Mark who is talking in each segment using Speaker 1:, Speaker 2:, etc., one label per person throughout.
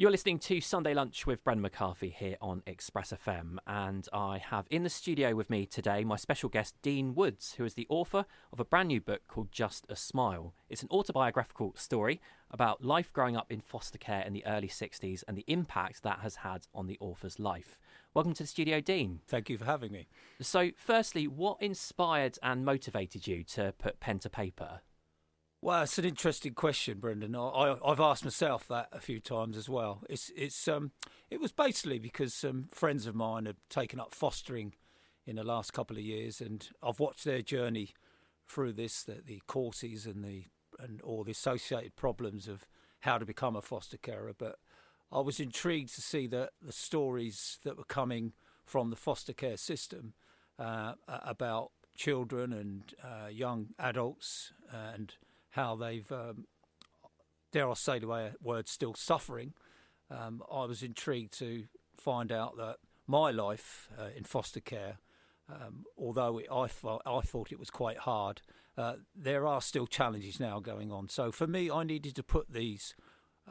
Speaker 1: You're listening to Sunday Lunch with Brendan McCarthy here on Express FM, and I have in the studio with me today my special guest Dene Woods, who is the author of a brand new book called Just a Smile. It's an autobiographical story about life growing up in foster care in the early 60s and the impact that has had on the author's life. Welcome to the studio, Dene.
Speaker 2: Thank you for having me.
Speaker 1: So, firstly, what inspired and motivated you to put pen to paper?
Speaker 2: Well, it's an interesting question, Brendan. I, have asked myself that a few times as well. It's it's um it was basically because some friends of mine had taken up fostering in the last couple of years, and I've watched their journey through this, the, the courses and the and all the associated problems of how to become a foster carer. But I was intrigued to see that the stories that were coming from the foster care system uh, about children and uh, young adults and how they've, um, dare I say the word, still suffering. Um, I was intrigued to find out that my life uh, in foster care, um, although it, I, thought, I thought it was quite hard, uh, there are still challenges now going on. So for me, I needed to put these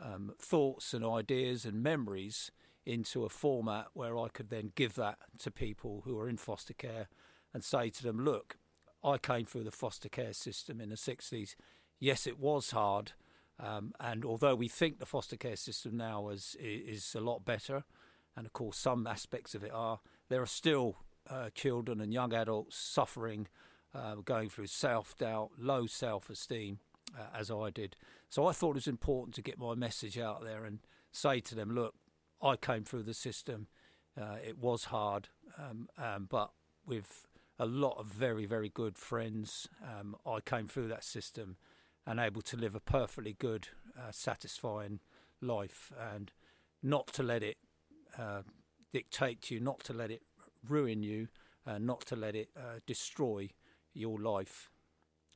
Speaker 2: um, thoughts and ideas and memories into a format where I could then give that to people who are in foster care and say to them, look, I came through the foster care system in the 60s yes, it was hard. Um, and although we think the foster care system now is is a lot better, and of course some aspects of it are, there are still uh, children and young adults suffering, uh, going through self doubt, low self esteem, uh, as I did. So I thought it was important to get my message out there and say to them, look, I came through the system. Uh, it was hard, um, um, but with a lot of very, very good friends, um, I came through that system and able to live a perfectly good, uh, satisfying life, and not to let it uh, dictate to you, not to let it ruin you, uh, not to let it uh, destroy your life.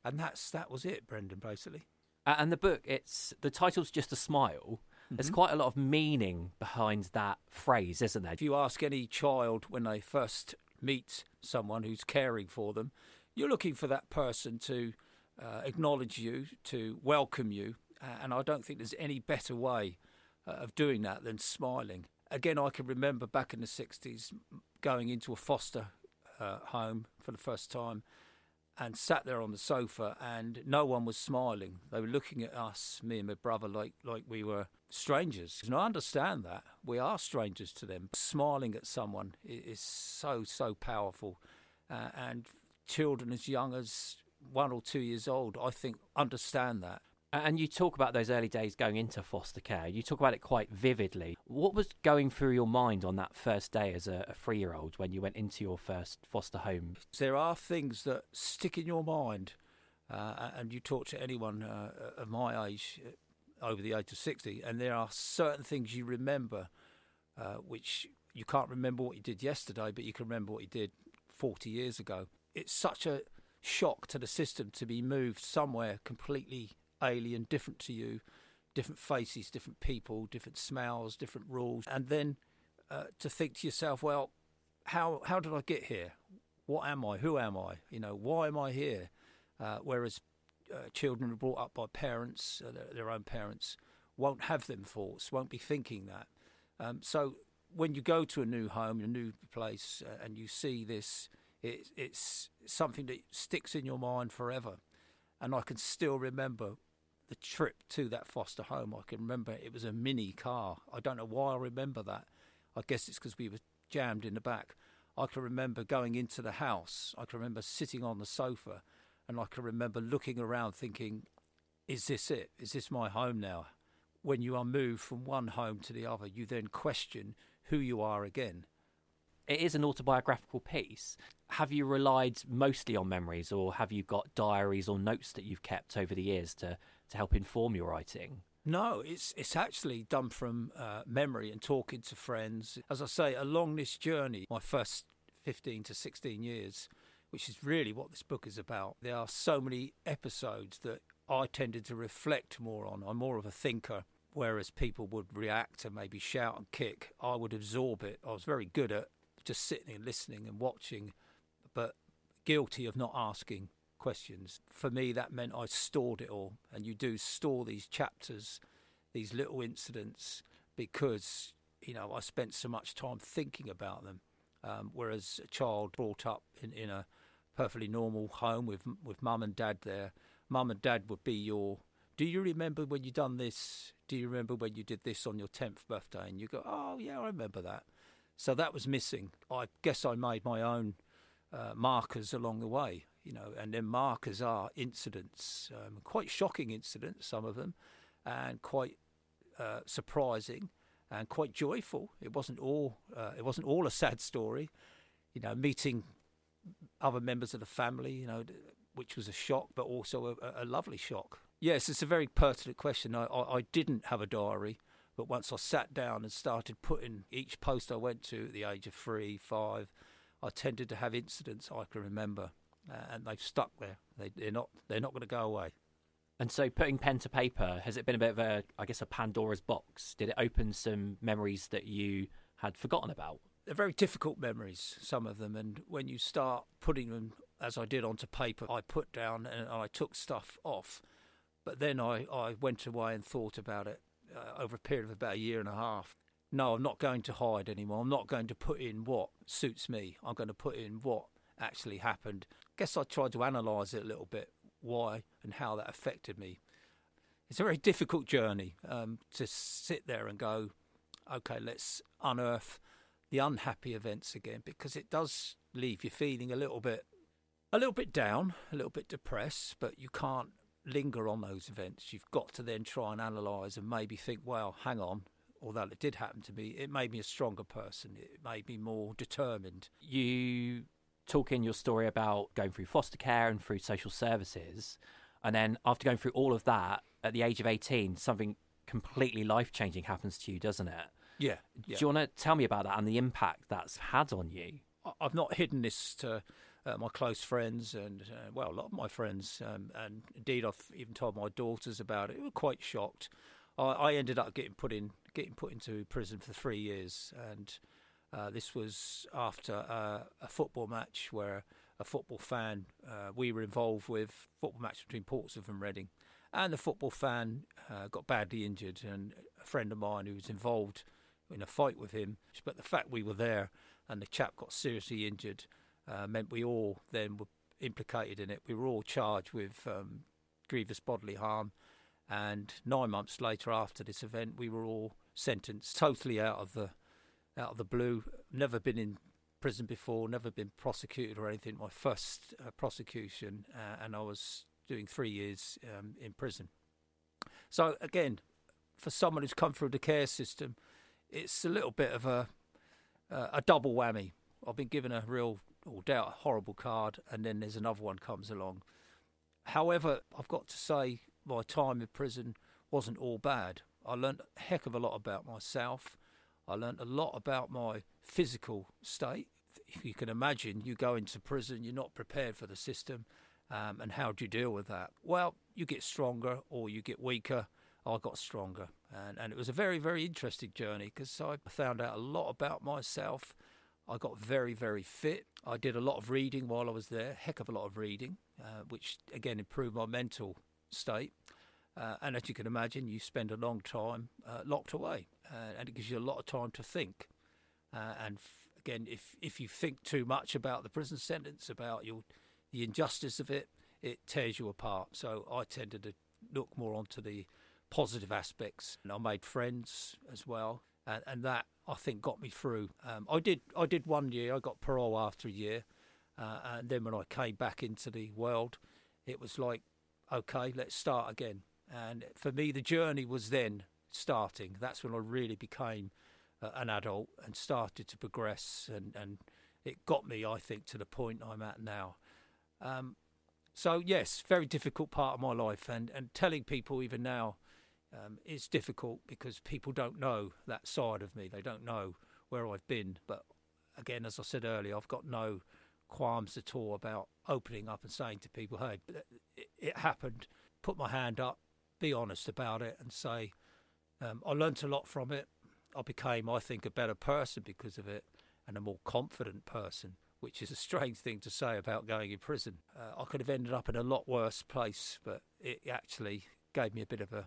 Speaker 2: And that's that was it, Brendan. Basically.
Speaker 1: and the book, it's the title's just a smile. Mm-hmm. There's quite a lot of meaning behind that phrase, isn't there?
Speaker 2: If you ask any child when they first meet someone who's caring for them, you're looking for that person to uh, acknowledge you, to welcome you. Uh, and I don't think there's any better way uh, of doing that than smiling. Again, I can remember back in the 60s going into a foster uh, home for the first time and sat there on the sofa and no one was smiling. They were looking at us, me and my brother, like, like we were strangers. And I understand that. We are strangers to them. Smiling at someone is so, so powerful. Uh, and children as young as one or two years old, I think, understand that.
Speaker 1: And you talk about those early days going into foster care. You talk about it quite vividly. What was going through your mind on that first day as a, a three year old when you went into your first foster home?
Speaker 2: There are things that stick in your mind. Uh, and you talk to anyone uh, of my age, uh, over the age of 60, and there are certain things you remember uh, which you can't remember what you did yesterday, but you can remember what you did 40 years ago. It's such a shock to the system to be moved somewhere completely alien, different to you, different faces, different people, different smells, different rules, and then uh, to think to yourself, well, how how did I get here? What am I? Who am I? You know, why am I here? Uh, whereas uh, children are brought up by parents, uh, their, their, own parents, won't have them thoughts, won't be thinking that. Um, so when you go to a new home, a new place, uh, and you see this it, it's something that sticks in your mind forever. And I can still remember the trip to that foster home. I can remember it was a mini car. I don't know why I remember that. I guess it's because we were jammed in the back. I can remember going into the house. I can remember sitting on the sofa and I can remember looking around thinking, is this it? Is this my home now? When you are moved from one home to the other, you then question who you are again
Speaker 1: it is an autobiographical piece. Have you relied mostly on memories, or have you got diaries or notes that you've kept over the years to, to help inform your writing?
Speaker 2: No, it's it's actually done from uh, memory and talking to friends. As I say, along this journey, my first 15 to 16 years, which is really what this book is about, there are so many episodes that I tended to reflect more on. I'm more of a thinker, whereas people would react and maybe shout and kick. I would absorb it. I was very good at just sitting and listening and watching, but guilty of not asking questions. For me, that meant I stored it all. And you do store these chapters, these little incidents, because you know I spent so much time thinking about them. Um, whereas a child brought up in, in a perfectly normal home with with mum and dad there, mum and dad would be your. Do you remember when you done this? Do you remember when you did this on your tenth birthday? And you go, oh yeah, I remember that. So that was missing. I guess I made my own uh, markers along the way, you know, and then markers are incidents, um, quite shocking incidents, some of them, and quite uh, surprising and quite joyful. It wasn't all uh, it wasn't all a sad story, you know. Meeting other members of the family, you know, which was a shock, but also a, a lovely shock. Yes, it's a very pertinent question. I, I, I, didn't have a diary, but once I sat down and started putting each post I went to at the age of three, five, I tended to have incidents I can remember, uh, and they've stuck there. They, they're not they're not going to go away.
Speaker 1: And so, putting pen to paper, has it been a bit of a, I guess, a Pandora's box? Did it open some memories that you had forgotten about?
Speaker 2: They're very difficult memories, some of them. And when you start putting them, as I did, onto paper, I put down and I took stuff off. But then I, I went away and thought about it uh, over a period of about a year and a half. No, I'm not going to hide anymore. I'm not going to put in what suits me. I'm going to put in what actually happened. Guess I tried to analyse it a little bit why and how that affected me. It's a very difficult journey um, to sit there and go, okay, let's unearth the unhappy events again because it does leave you feeling a little bit, a little bit down, a little bit depressed, but you can't linger on those events. You've got to then try and analyse and maybe think, well, hang on, although it did happen to me, it made me a stronger person. It made me more determined.
Speaker 1: You talk in your story about going through foster care and through social services. And then after going through all of that, at the age of 18, something completely life changing happens to you, doesn't it?
Speaker 2: Yeah, yeah.
Speaker 1: Do you want to tell me about that and the impact that's had on you?
Speaker 2: I've not hidden this to uh, my close friends and, uh, well, a lot of my friends. Um, and indeed, I've even told my daughters about it. Were quite shocked. I, I ended up getting put in getting put into prison for three years. And uh, this was after uh, a football match where a football fan uh, we were involved with football match between Portsmouth and Reading, and the football fan uh, got badly injured, and a friend of mine who was involved in a fight with him, but the fact we were there and the chap got seriously injured uh, meant we all then were implicated in it. We were all charged with um, grievous bodily harm, and nine months later, after this event, we were all sentenced totally out of the out of the blue. Never been in prison before, never been prosecuted or anything. My first uh, prosecution, uh, and I was doing three years um, in prison. So again, for someone who's come through the care system, it's a little bit of a uh, a double whammy. I've been given a real, or doubt, a horrible card, and then there's another one comes along. However, I've got to say, my time in prison wasn't all bad. I learned a heck of a lot about myself. I learned a lot about my physical state. If you can imagine, you go into prison, you're not prepared for the system, um, and how do you deal with that? Well, you get stronger or you get weaker. I got stronger, and, and it was a very, very interesting journey because I found out a lot about myself. I got very, very fit. I did a lot of reading while I was there, heck of a lot of reading, uh, which again improved my mental state. Uh, and as you can imagine, you spend a long time uh, locked away, uh, and it gives you a lot of time to think. Uh, and f- again, if if you think too much about the prison sentence, about your the injustice of it, it tears you apart. So I tended to look more onto the positive aspects, and I made friends as well, and, and that I think got me through. Um, I did I did one year. I got parole after a year, uh, and then when I came back into the world, it was like, okay, let's start again and for me, the journey was then starting. That's when I really became uh, an adult and started to progress, and, and it got me, I think, to the point I'm at now. Um, so yes, very difficult part of my life, and, and telling people even now um, is difficult because people don't know that side of me. They don't know where I've been. But again, as I said earlier, I've got no qualms at all about opening up and saying to people, "Hey, it, it happened. Put my hand up be honest about it and say, um, I learnt a lot from it. I became, I think, a better person because of it and a more confident person, which is a strange thing to say about going in prison. Uh, I could have ended up in a lot worse place, but it actually gave me a bit of a,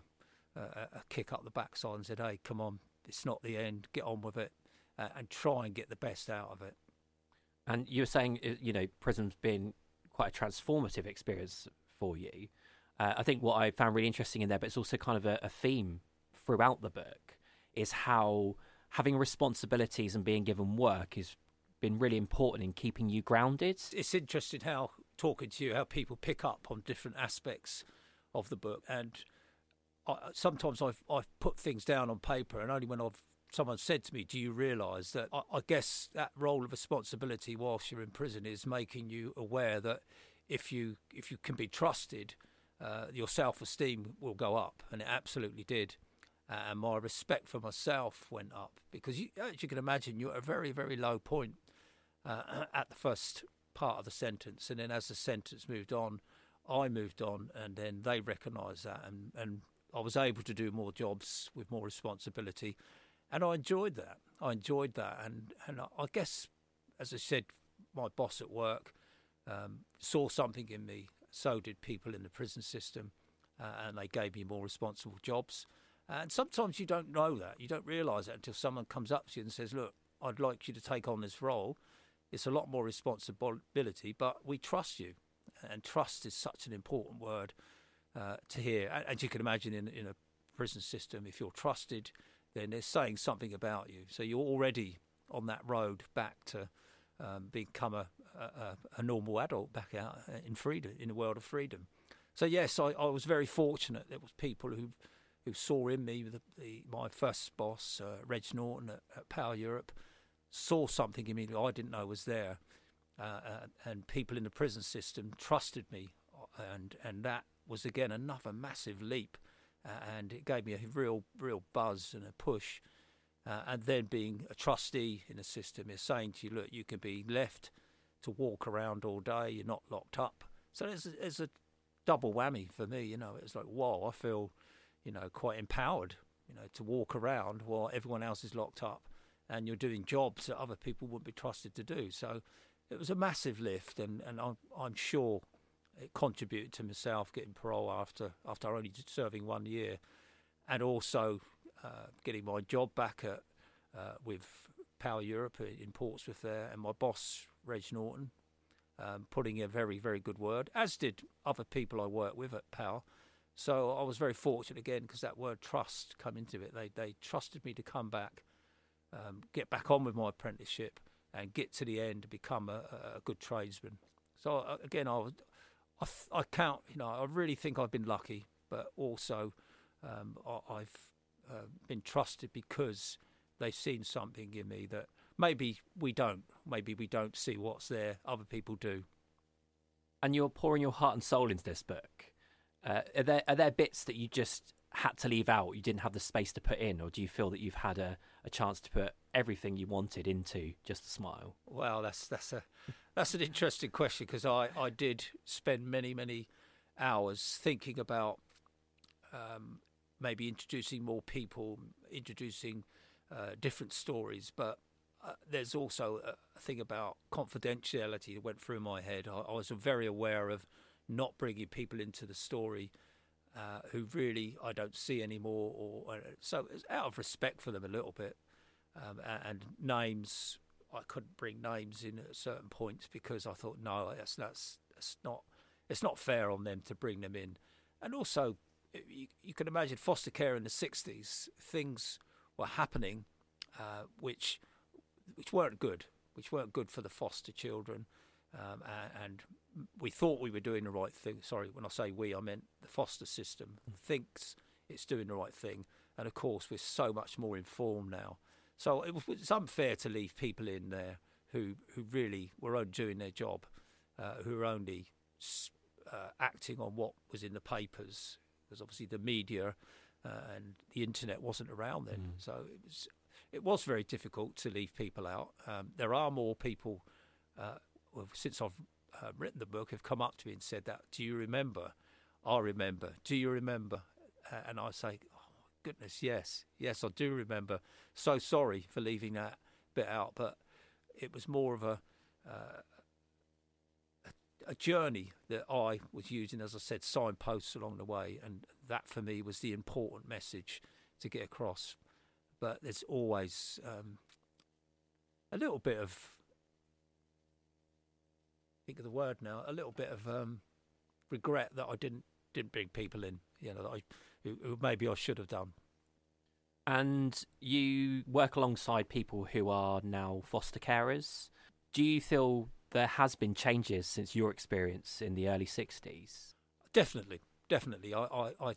Speaker 2: a, a kick up the backside and said, hey, come on, It's not the end. Get on with it, uh, and try and get the best out of it.
Speaker 1: And you were saying, uh, you know, prison's been quite a transformative experience for you. Uh, I think what I found really interesting in there, but it's also kind of a, a theme throughout the book, is how having responsibilities and being given work has been really important in keeping you grounded.
Speaker 2: It's interesting how talking to you, how people pick up on different aspects of the book, and I, sometimes I've I've put things down on paper, and only when I've someone said to me, "Do you realise that?" I, I guess that role of responsibility whilst you're in prison is making you aware that if you if you can be trusted, uh, your self esteem will go up, and it absolutely did. Uh, and my respect for myself went up because, you, as you can imagine, you're at a very, very low point uh, at the first part of the sentence, and then as the sentence moved on, I moved on, and then they recognised that, and, and I was able to do more jobs with more responsibility, and I enjoyed that. I enjoyed that, and and I guess, as I said, my boss at work um, saw something in me. So did people in the prison system, uh, and they gave me more responsible jobs. And sometimes you don't know that, you don't realise that until someone comes up to you and says, "Look, I'd like you to take on this role." It's a lot more responsibility, but we trust you, and trust is such an important word uh, to hear. As you can imagine, in in a prison system, if you're trusted, then they're saying something about you. So you're already on that road back to um, become a, a, a, normal adult back out in freedom, in a world of freedom. So yes, I, I was very fortunate. There was people who who saw in me the, the my first boss, uh, Reg Norton at, at, Power Europe, saw something in me that I didn't know was there, uh, uh, and people in the prison system trusted me, and and that was again another massive leap uh, and it gave me a real, real buzz and a push. Uh, and then being a trustee in a system is saying to you, look, you can be left to walk around all day. You're not locked up. So it's, it's a double whammy for me. You know, it's like, whoa, I feel, you know, quite empowered. You know, to walk around while everyone else is locked up, and you're doing jobs that other people wouldn't be trusted to do. So it was a massive lift, and and I'm I'm sure it contributed to myself getting parole after after only serving one year, and also uh, getting my job back at uh, with Power Europe in Portsmouth there, and my boss Reg Norton um, putting a very very good word, as did other people I worked with at Power. So I was very fortunate again because that word trust come into it. They they trusted me to come back, um, get back on with my apprenticeship, and get to the end to become a, a good tradesman. So uh, again, I was I, th- I count, you know, I really think I've been lucky, but also um, I, have uh, been trusted because they've seen something in me that maybe we don't. Maybe we don't see what's there. Other people do.
Speaker 1: And you're pouring your heart and soul into this book. Uh, are there are there bits that you just had to leave out? You didn't have the space to put in, or do you feel that you've had a, a chance to put everything you wanted into just a smile?
Speaker 2: Well, that's that's a that's an interesting question because I, I did spend many, many hours thinking about um, maybe introducing more people, introducing uh, different stories, but uh, there's also a thing about confidentiality that went through my head. I, I was very aware of not bringing people into the story uh, who really I don't see anymore, or uh, so out of respect for them a little bit, um, and, names I couldn't bring names in at certain points because I thought no, that's that's that's not it's not fair on them to bring them in, and also you, you can imagine foster care in the '60s. Things were happening uh, which which weren't good, which weren't good for the foster children, um, and, and, we thought we were doing the right thing. Sorry, when I say we, I meant the foster system thinks it's doing the right thing, and of course we're so much more informed now. So it was unfair to leave people in there who who really were only doing their job, uh, who were only uh, acting on what was in the papers, because obviously the media uh, and the internet wasn't around then. Mm. So it was it was very difficult to leave people out. Um, there are more people uh, since I've uh, written the book have come up to me and said that. Do you remember? I remember. Do you remember? and I say, goodness, yes, yes, I do remember. So sorry for leaving that bit out, but it was more of a uh, a, journey that I was using, as I said, signposts along the way, and that for me was the important message to get across. but there's always um, a little bit of think of the word now a little bit of um, regret that I didn't didn't bring people in you know that I who, who maybe I should have done.
Speaker 1: And you work alongside people who are now foster carers. Do you feel there has been changes since your experience in the early 60s
Speaker 2: definitely definitely. I I I,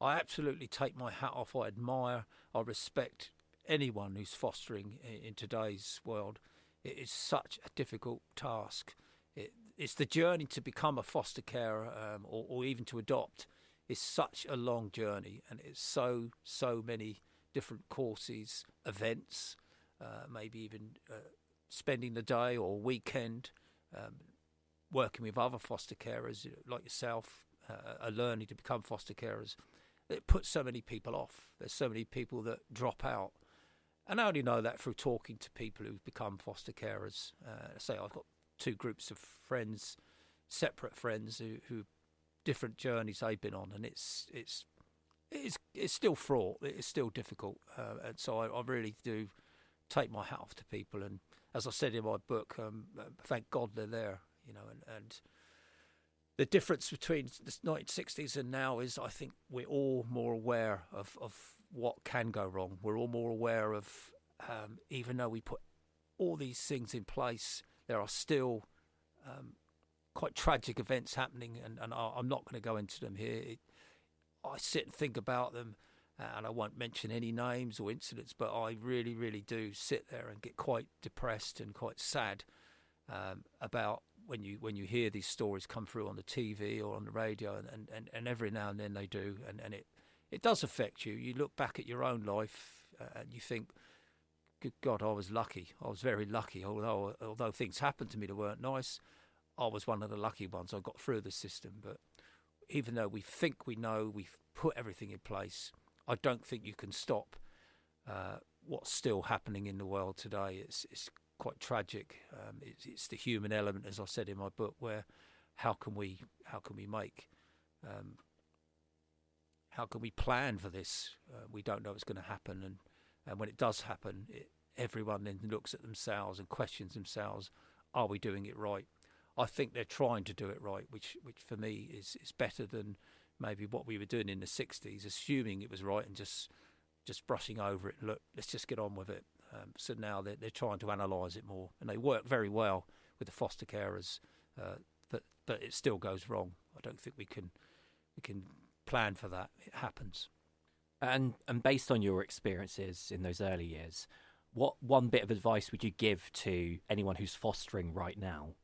Speaker 2: I absolutely take my hat off. I admire I respect anyone who's fostering in, in today's world. It is such a difficult task. It, it's the journey to become a foster carer um, or, or, even to adopt is such a long journey, and it's so so many different courses, events, uh, maybe even uh, spending the day or weekend um, working with other foster carers like yourself, uh, are learning to become foster carers. It puts so many people off. There's so many people that drop out and I only know that through talking to people who've become foster carers. Uh, say I've got two groups of friends, separate friends who, who different journeys they've been on, and it's it's it's it's still fraught. It's still difficult, uh, and so I, I, really do take my hat off to people. And as I said in my book, um, uh, thank God they're there. You know, and, and the difference between the 1960s and now is I think we're all more aware of, of what can go wrong. We're all more aware of, um, even though we put all these things in place, there are still um, quite tragic events happening, and, and I'm not going to go into them here. It, I sit and think about them, and I won't mention any names or incidents, but I really, really do sit there and get quite depressed and quite sad um, about when you when you hear these stories come through on the TV or on the radio, and, and, and every now and then they do, and, and it it does affect you. You look back at your own life uh, and you think, "Good God, I was lucky. I was very lucky. Although although things happened to me that weren't nice, I was one of the lucky ones. I got through the system. But even though we think we know, we've put everything in place. I don't think you can stop uh, what's still happening in the world today. It's it's quite tragic. Um, it's, it's, the human element, as I said in my book, where how can we how can we make um, how can we plan for this? Uh, we don't know what's going to happen, and and when it does happen, it, everyone then looks at themselves and questions themselves: Are we doing it right? I think they're trying to do it right, which which for me is is better than maybe what we were doing in the '60s, assuming it was right and just just brushing over it. Look, let's just get on with it. Um, so now they're they're trying to analyse it more, and they work very well with the foster carers. Uh, but but it still goes wrong. I don't think we can we can plan for that. It happens.
Speaker 1: And and based on your experiences in those early years, what one bit of advice would you give to anyone who's fostering right now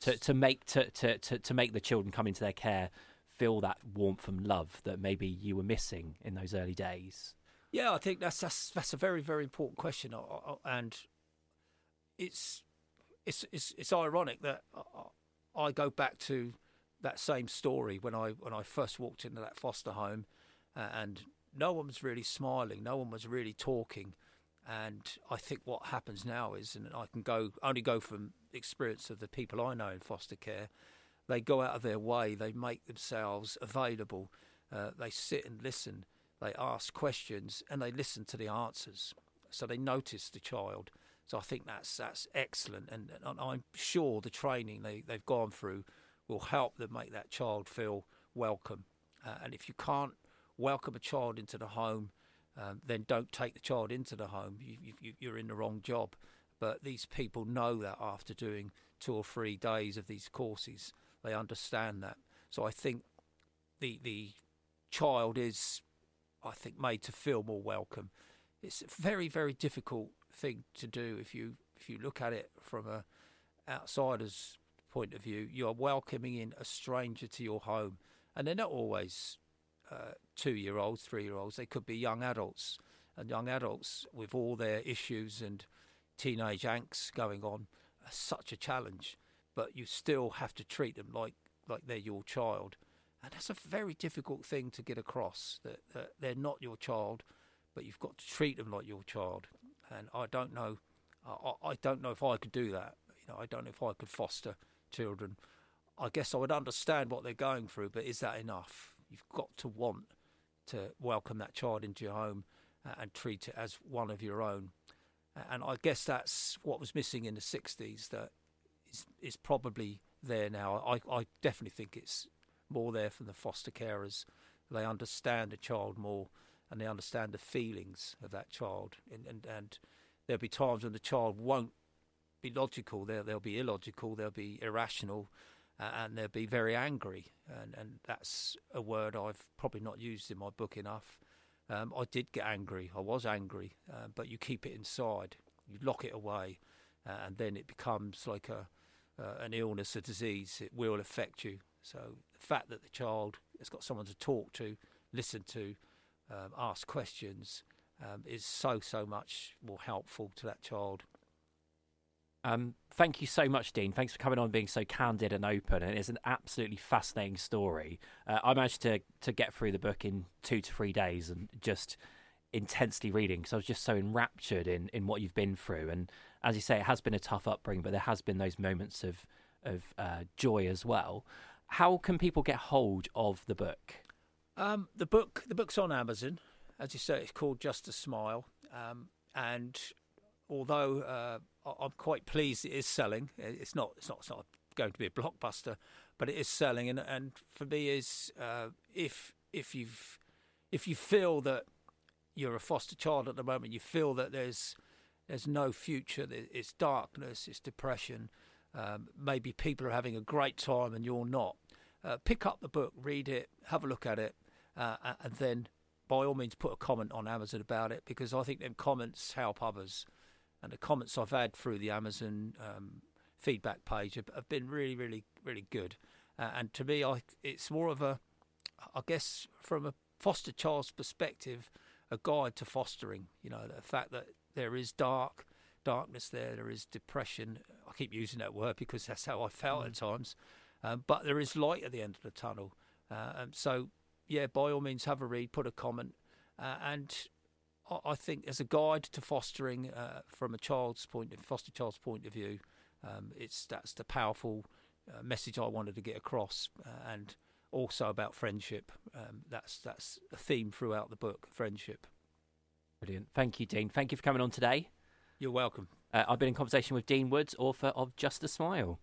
Speaker 1: to to make to, to, to, to make the children come into their care feel that warmth and love that maybe you were missing in those early days?
Speaker 2: Yeah, I think that's that's that's a very very important question, and it's it's it's it's ironic that I go back to that same story when I when I first walked into that foster home, and no one was really smiling, no one was really talking, and I think what happens now is, and I can go only go from experience of the people I know in foster care, they go out of their way, they make themselves available, uh, they sit and listen, they ask questions, and they listen to the answers, so they notice the child. So I think that's that's excellent, and, and I'm sure the training they, they've gone through will help them make that child feel welcome. Uh, and if you can't welcome a child into the home, um, then don't take the child into the home. You, you, you're in the wrong job. But these people know that after doing two or three days of these courses, they understand that. So I think the the child is, I think, made to feel more welcome. It's a very very difficult thing to do if you if you look at it from a outsider's point of view, you are welcoming in a stranger to your home, and they're not always uh, two-year-olds, three-year-olds. They could be young adults, and young adults with all their issues and teenage angst going on are such a challenge. But you still have to treat them like like they're your child, and that's a very difficult thing to get across. That, that they're not your child, but you've got to treat them like your child. And I don't know, I, I don't know if I could do that. You know, I don't know if I could foster children. I guess I would understand what they're going through, but is that enough? You've got to want to welcome that child into your home uh, and treat it as one of your own. And I guess that's what was missing in the 60s that is, is probably there now. I, I definitely think it's more there from the foster carers. They understand the child more and they understand the feelings of that child. And, and, and there'll be times when the child won't be logical, they'll, they'll be illogical, they'll be irrational, and they'll be very angry. And, and that's a word I've probably not used in my book enough. Um, I did get angry, I was angry, uh, but you keep it inside, you lock it away, uh, and then it becomes like a uh, an illness, a disease. It will affect you. So the fact that the child has got someone to talk to, listen to, um, ask questions um, is so so much more helpful to that child.
Speaker 1: Um, thank you so much, Dene. Thanks for coming on being so candid and open. And it's an absolutely fascinating story. Uh, I managed to to get through the book in two to three days and just intensely reading because I was just so enraptured in in what you've been through. And as you say, it has been a tough upbringing, but there has been those moments of of uh, joy as well. How can people get hold of the book?
Speaker 2: Um, the book the book's on Amazon. As you say, it's called Just a Smile. Um, and although uh, I'm quite pleased it is selling, it's not it's not going to be a blockbuster, but it is selling. And and for me is uh, if if you've if you feel that you're a foster child at the moment, you feel that there's there's no future, it's darkness, it's depression. Um, maybe people are having a great time and you're not. Uh, pick up the book, read it, have a look at it, uh, and then by all means put a comment on Amazon about it because I think them comments help others. And the comments I've had through the Amazon um, feedback page have, have, been really, really, really good. Uh, and to me, I, it's more of a, I guess, from a foster child's perspective, a guide to fostering. You know, the fact that there is dark darkness there, there is depression. I keep using that word because that's how I felt mm. at times. Um, but there is light at the end of the tunnel. Uh, um, so, yeah, by all means, have a read, put a comment, uh, and I, think as a guide to fostering uh, from a child's point, of, foster child's point of view, um, it's that's the powerful uh, message I wanted to get across, uh, and also about friendship. Um, that's that's a theme throughout the book, friendship.
Speaker 1: Brilliant. Thank you, Dene. Thank you for coming on today.
Speaker 2: You're welcome.
Speaker 1: Uh, I've been in conversation with Dene Woods, author of Just a Smile.